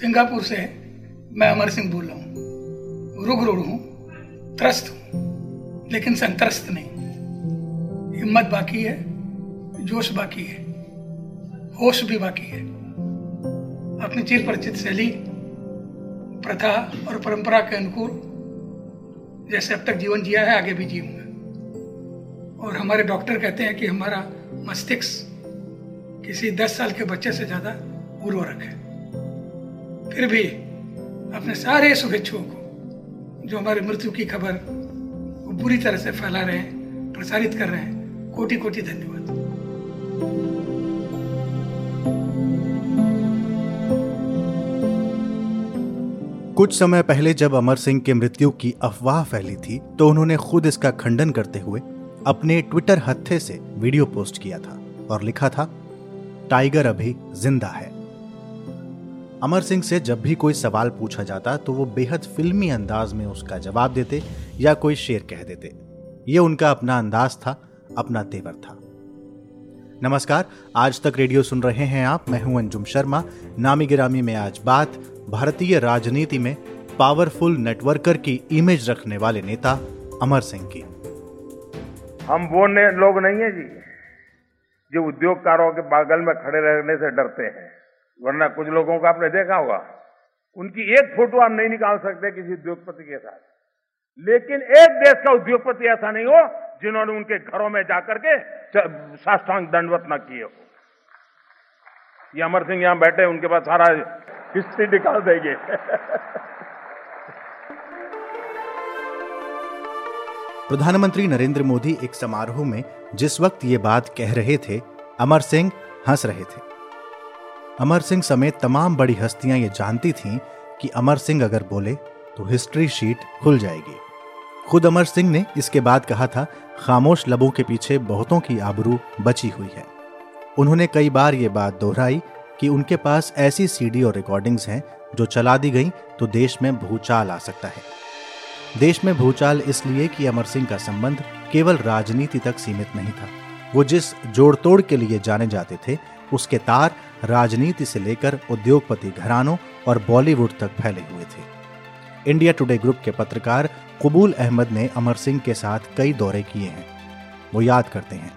Singapore से मैं अमर सिंह बोल रहा हूँ। रुग रुड़ हूँ, त्रस्त हूँ, लेकिन संतरस्त नहीं। हिम्मत बाकी है, जोश बाकी है, होश भी बाकी है। अपनी चिर परिचित शैली, प्रथा और परंपरा के अनुकूल, जैसे अब तक जीवन जिया है, आगे भी जीऊँगा। और हमारे डॉक्टर कहते हैं कि हमारा मस्तिष्क किसी दस साल के बच्चे से ज़्यादा उर्वरक है। फिर भी अपने सारे शुभेच्छुओं को, जो हमारी मृत्यु की खबर वो बुरी तरह से फैला रहे हैं, प्रसारित कर रहे हैं कोटि कोटि धन्यवाद। कुछ समय पहले जब अमर सिंह के मृत्यु की अफवाह फैली थी तो उन्होंने खुद इसका खंडन करते हुए अपने ट्विटर हत्थे से वीडियो पोस्ट किया था और लिखा था, टाइगर अभी ज़िंदा है। अमर सिंह से जब भी कोई सवाल पूछा जाता तो वो बेहद फिल्मी अंदाज में उसका जवाब देते या कोई शेर कह देते। ये उनका अपना अंदाज था, अपना तेवर था। नमस्कार, आज तक रेडियो सुन रहे हैं आप। मैं हूँ अंजुम शर्मा। नामी गिरामी में आज बात, भारतीय राजनीति में पावरफुल नेटवर्कर की इमेज रखने वाले नेता अमर सिंह की। हम वो ने लोग नहीं है जी, जो उद्योगकारों के बागल में खड़े रहने से डरते हैं। वरना कुछ लोगों को आपने देखा होगा, उनकी एक फ़ोटो आप नहीं निकाल सकते किसी उद्योगपति के साथ। लेकिन एक देश का उद्योगपति ऐसा नहीं हो, जिन्होंने उनके घरों में जाकर के साष्टांग दंडवत न किए हो। ये अमर सिंह यहाँ बैठे, उनके पास सारा हिस्ट्री निकाल देंगे। प्रधानमंत्री नरेंद्र मोदी एक समारोह में जिस वक्त ये बात कह रहे थे, अमर सिंह हंस रहे थे। अमर सिंह समेत तमाम बड़ी हस्तियाँ ये जानती थीं कि अमर सिंह अगर बोले तो हिस्ट्री शीट खुल जाएगी। खुद अमर सिंह ने इसके बाद कहा था, खामोश लबों के पीछे बहुतों की आबरू बची हुई है। उन्होंने कई बार ये बात दोहराई कि उनके पास ऐसी सीडी और रिकॉर्डिंग्स हैं, जो चला दी गई तो देश में भूचाल आ सकता है। देश में भूचाल इसलिए कि अमर सिंह का संबंध केवल राजनीति तक सीमित नहीं था। वो जिस जोड़ तोड़ के लिए जाने जाते थे, उसके तार राजनीति से लेकर उद्योगपति घरानों और बॉलीवुड तक फैले हुए थे। इंडिया टुडे ग्रुप के पत्रकार कबूल अहमद ने अमर सिंह के साथ कई दौरे किए हैं। वो याद करते हैं।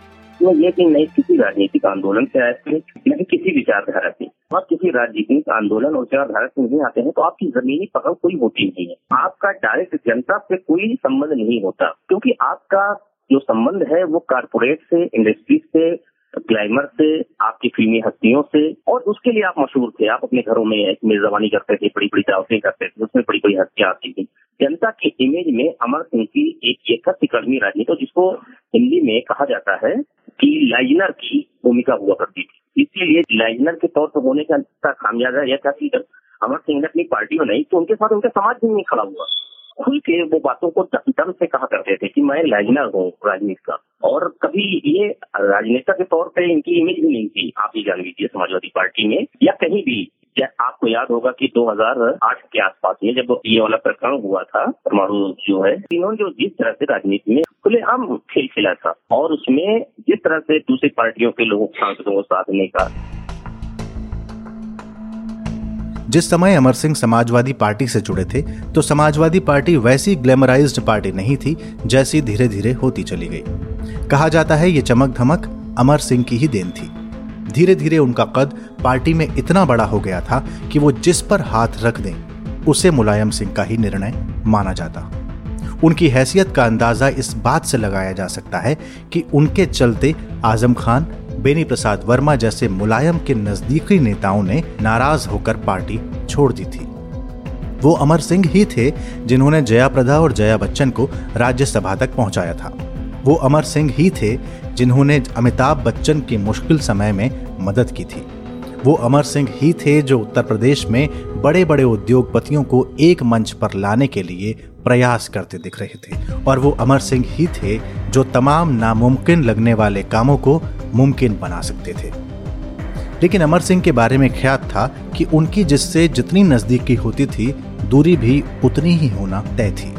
ये कि नहीं, किसी राजनीतिक आंदोलन से आए थे नहीं किसी विचारधारा से। आप किसी राजनीतिक आंदोलन और विचारधारा से नहीं आते हैं तो आपकी जमीनी पकड़ कोई होती नहीं है। आपका डायरेक्ट जनता से कोई संबंध नहीं होता, क्योंकि आपका जो संबंध है वो कारपोरेट से इंडस्ट्री से ग्लैमर से, आपकी फिल्मी हस्तियों से और उसके लिए आप मशहूर थे। आप अपने घरों में मेजबानी करते थे बड़ी बड़ी दावतें करते थे, उसमें बड़ी बड़ी हस्तियाँ आती थी। जनता के इमेज में अमर सिंह की एक एकत्र कर्मी राजनीति, जिसको हिंदी में कहा जाता है कि लाइजनर की भूमिका हुआ करती थी। इसीलिए लाइजनर के तौर पर होने का खामियाजा यह था कि अमर सिंह ने अपनी पार्टी बनाई तो उनके साथ उनका समाज भी नहीं खड़ा हुआ। खुल के वो बातों को दम से कहा करते थे कि मैं लाइजनर हूँ, राजनीति। का और कभी ये राजनेता के तौर पे इनकी इमेज भी नहीं थी, आप ही जान लीजिए समाजवादी पार्टी में, या कहीं भी। आपको याद होगा कि 2008 के आसपास में जब ये वाला प्रकरण हुआ था, परमाणु जो है, इन्होंने जो जिस तरह से राजनीति में खुलेआम खेल खेला था, और उसमें जिस तरह से दूसरी पार्टियों के लोगों सांसदों को साथ देने का जिस समय अमर सिंह समाजवादी पार्टी से जुड़े थे तो समाजवादी पार्टी वैसी ग्लैमराइज्ड पार्टी नहीं थी, जैसी धीरे धीरे होती चली गई। कहा जाता है, ये चमक धमक अमर सिंह की ही देन थी। धीरे धीरे उनका कद पार्टी में इतना बड़ा हो गया था कि वो जिस पर हाथ रख दें, उसे मुलायम सिंह का ही निर्णय माना जाता। उनकी हैसियत का अंदाज़ा इस बात से लगाया जा सकता है कि उनके चलते आज़म खान बेनी प्रसाद वर्मा जैसे मुलायम के नजदीकी नेताओं ने नाराज़ होकर पार्टी छोड़ दी थी। वो अमर सिंह ही थे जिन्होंने जया प्रदा और जया बच्चन को राज्यसभा तक पहुँचाया था। वो अमर सिंह ही थे जिन्होंने अमिताभ बच्चन के मुश्किल समय में मदद की थी। वो अमर सिंह ही थे जो उत्तर प्रदेश में बड़े बड़े उद्योगपतियों को एक मंच पर लाने के लिए प्रयास करते दिख रहे थे। और वो अमर सिंह ही थे जो तमाम नामुमकिन लगने वाले कामों को मुमकिन बना सकते थे। लेकिन अमर सिंह के बारे में ख्याल था कि उनकी जिससे जितनी नजदीकी होती थी, दूरी भी उतनी ही होना तय थी।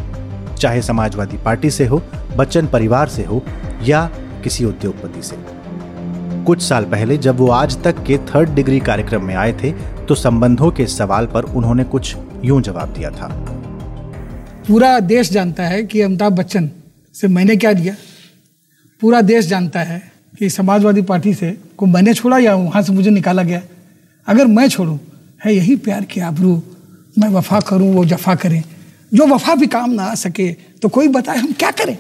चाहे समाजवादी पार्टी से हो, बच्चन परिवार से हो, या किसी उद्योगपति से। कुछ साल पहले जब वो आज तक के थर्ड डिग्री कार्यक्रम में आए थे तो संबंधों के सवाल पर उन्होंने कुछ यूँ जवाब दिया था। पूरा देश जानता है कि अमिताभ बच्चन से मैंने क्या लिया। पूरा देश जानता है कि समाजवादी पार्टी से, को मैंने छोड़ा या वहाँ से मुझे निकाला गया? अगर मैं छोड़ू, है यही प्यार की आबरू, मैं वफा करूँ, वो जफा करें। जो वफा भी काम ना आ सके तो कोई बताए हम क्या करें?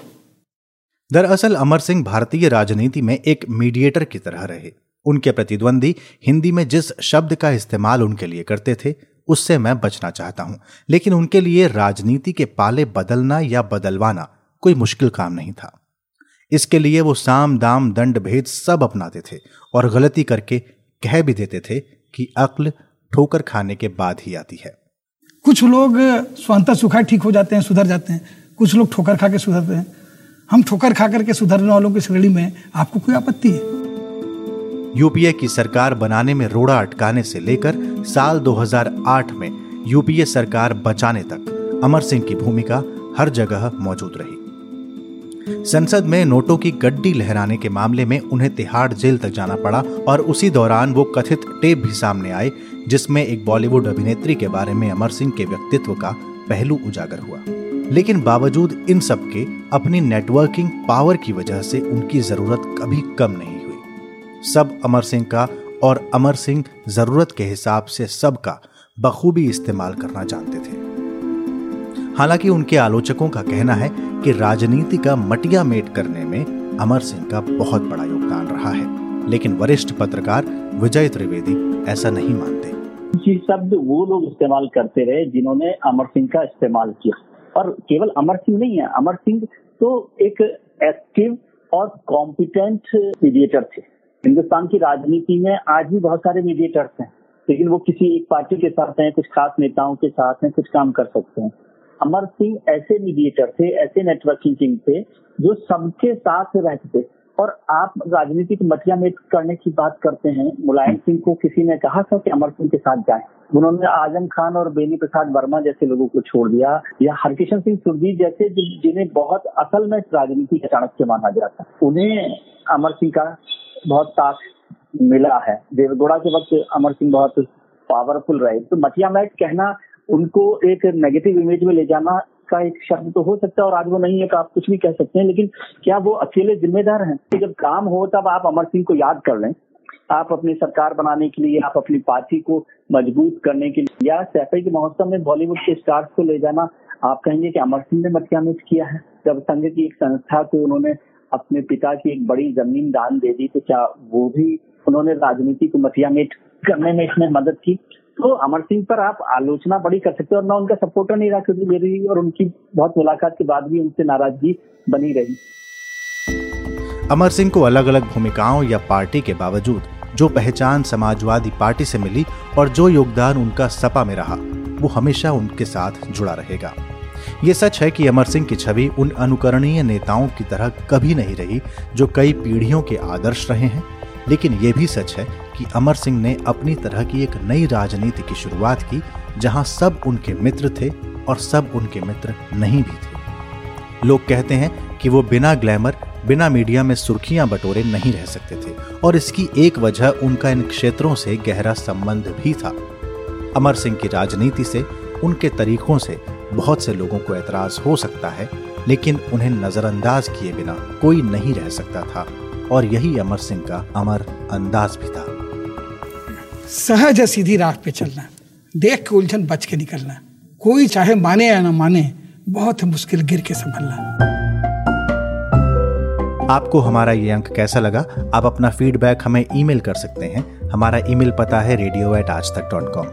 दरअसल अमर सिंह भारतीय राजनीति में एक मीडिएटर की तरह रहे। उनके प्रतिद्वंदी हिंदी में जिस शब्द का इस्तेमाल उनके लिए करते थे, उससे मैं बचना चाहता हूँ। लेकिन उनके लिए राजनीति के पाले बदलना या बदलवाना कोई मुश्किल काम नहीं था। इसके लिए वो साम दाम दंड भेद सब अपनाते थे और गलती करके कह भी देते थे कि अक्ल ठोकर खाने के बाद ही आती है। कुछ लोग स्वांता सुखा ठीक हो जाते हैं सुधर जाते हैं। कुछ लोग ठोकर खा के सुधरते हैं। हम ठोकर खा करके सुधरने वालों की श्रेणी में आपको कोई आपत्ति है? यूपीए की सरकार बनाने में रोड़ा अटकाने से लेकर साल 2008 में यूपीए सरकार बचाने तक अमर सिंह की भूमिका हर जगह मौजूद रही। संसद में नोटों की गड्डी लहराने के मामले में उन्हें तिहाड़ जेल तक जाना पड़ा और उसी दौरान वो कथित टेप भी सामने आए, जिसमें एक बॉलीवुड अभिनेत्री के बारे में अमर सिंह के व्यक्तित्व का पहलू उजागर हुआ। लेकिन बावजूद इन सब के अपनी नेटवर्किंग पावर की वजह से उनकी ज़रूरत कभी कम नहीं हुई। सब अमर सिंह का और अमर सिंह ज़रूरत के हिसाब से सबका बखूबी इस्तेमाल करना जानते थे। हालाँकि उनके आलोचकों का कहना है कि राजनीति का मटिया मेट करने में अमर सिंह का बहुत बड़ा योगदान रहा है, लेकिन वरिष्ठ पत्रकार विजय त्रिवेदी ऐसा नहीं मानते। शब्द वो लोग इस्तेमाल करते रहे जिन्होंने अमर सिंह का इस्तेमाल किया। और केवल अमर सिंह नहीं है, अमर सिंह तो एक एक्टिव और कॉम्पिटेंट मीडिएटर थे। हिंदुस्तान की राजनीति में आज भी बहुत सारे मीडिएटर्स हैं, लेकिन वो किसी एक पार्टी के साथ हैं, कुछ खास नेताओं के साथ हैं, कुछ काम कर सकते हैं। अमर सिंह ऐसे मीडिएटर थे, ऐसे नेटवर्किंग किंग थे, जो सबके साथ रहते थे। और आप राजनीतिक मटिया में करने की बात करते हैं, मुलायम सिंह को किसी ने कहा था कि अमर सिंह के साथ जाएँ? उन्होंने आज़म खान और बेनी प्रसाद वर्मा जैसे लोगों को छोड़ दिया, या हरकिशन सिंह सुरजीत जैसे जिन्हें बहुत असल में राजनीति के चाणक्य माना जाता उन्हें अमर सिंह का बहुत ताक मिला है। देवगौड़ा के वक्त अमर सिंह बहुत पावरफुल रहे। तो मटिया मैट कहना उनको एक नेगेटिव इमेज में ले जाना का एक शब्द तो हो सकता है और आज वो नहीं है तो आप कुछ भी कह सकते हैं, लेकिन क्या वो अकेले जिम्मेदार हैं? जब काम हो तब आप अमर सिंह को याद कर लें। आप अपनी सरकार बनाने के लिए, आप अपनी पार्टी को मज़बूत करने के लिए, या सैफई के महोत्सव में बॉलीवुड के स्टार्स को ले जाना, आप कहेंगे कि अमर सिंह ने मटियामित किया है। जब संघ की एक संस्था को उन्होंने अपने पिता की एक बड़ी ज़मीन दान दे दी तो क्या वो भी उन्होंने राजनीति को मटियामित करने में इसमें मदद की? तो अमर सिंह पर आप आलोचना बड़ी कर सकते हो और मैं उनका सपोर्टर नहीं रहा क्योंकि मेरी और उनकी बहुत मुलाकात के बाद भी उनसे नाराज़गी बनी रही। अमर सिंह को अलग अलग भूमिकाओं या पार्टी के बावजूद, जो पहचान समाजवादी पार्टी से मिली और जो योगदान उनका सपा में रहा, वो हमेशा उनके साथ जुड़ा रहेगा। ये सच है कि अमर सिंह की छवि उन अनुकरणीय नेताओं की तरह कभी नहीं रही, जो कई पीढ़ियों के आदर्श रहे हैं। लेकिन ये भी सच है कि अमर सिंह ने अपनी तरह की एक नई राजनीति की शुरुआत की, जहाँ सब उनके मित्र थे और सब उनके मित्र नहीं भी थे। लोग कहते हैं कि वो बिना ग्लैमर, बिना मीडिया में सुर्खियाँ बटोरे नहीं रह सकते थे, और इसकी एक वजह उनका इन क्षेत्रों से गहरा संबंध भी था। अमर सिंह की राजनीति से, उनके तरीकों से बहुत से लोगों को एतराज़ हो सकता है, लेकिन उन्हें नजरअंदाज किए बिना कोई नहीं रह सकता था। और यही अमर सिंह का अमर अंदाज भी था। सहज सीधी राह पे चलना। देख के उलझन बच के निकलना। कोई चाहे माने या ना माने बहुत मुश्किल गिर के संभलना। आपको हमारा ये अंक कैसा लगा? आप अपना फीडबैक हमें ईमेल कर सकते हैं। हमारा ईमेल पता है रेडियो एट आज तक डॉट कॉम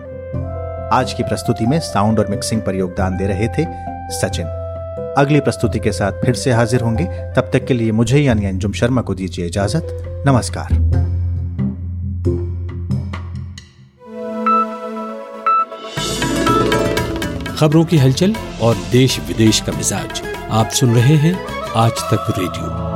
आज की प्रस्तुति में साउंड और मिक्सिंग पर योगदान दे रहे थे सचिन। अगली प्रस्तुति के साथ फिर से हाजिर होंगे। तब तक के लिए मुझे यानी अंजुम शर्मा को दीजिए इजाज़त। नमस्कार। खबरों की हलचल और देश विदेश का मिजाज आप सुन रहे हैं आज तक रेडियो।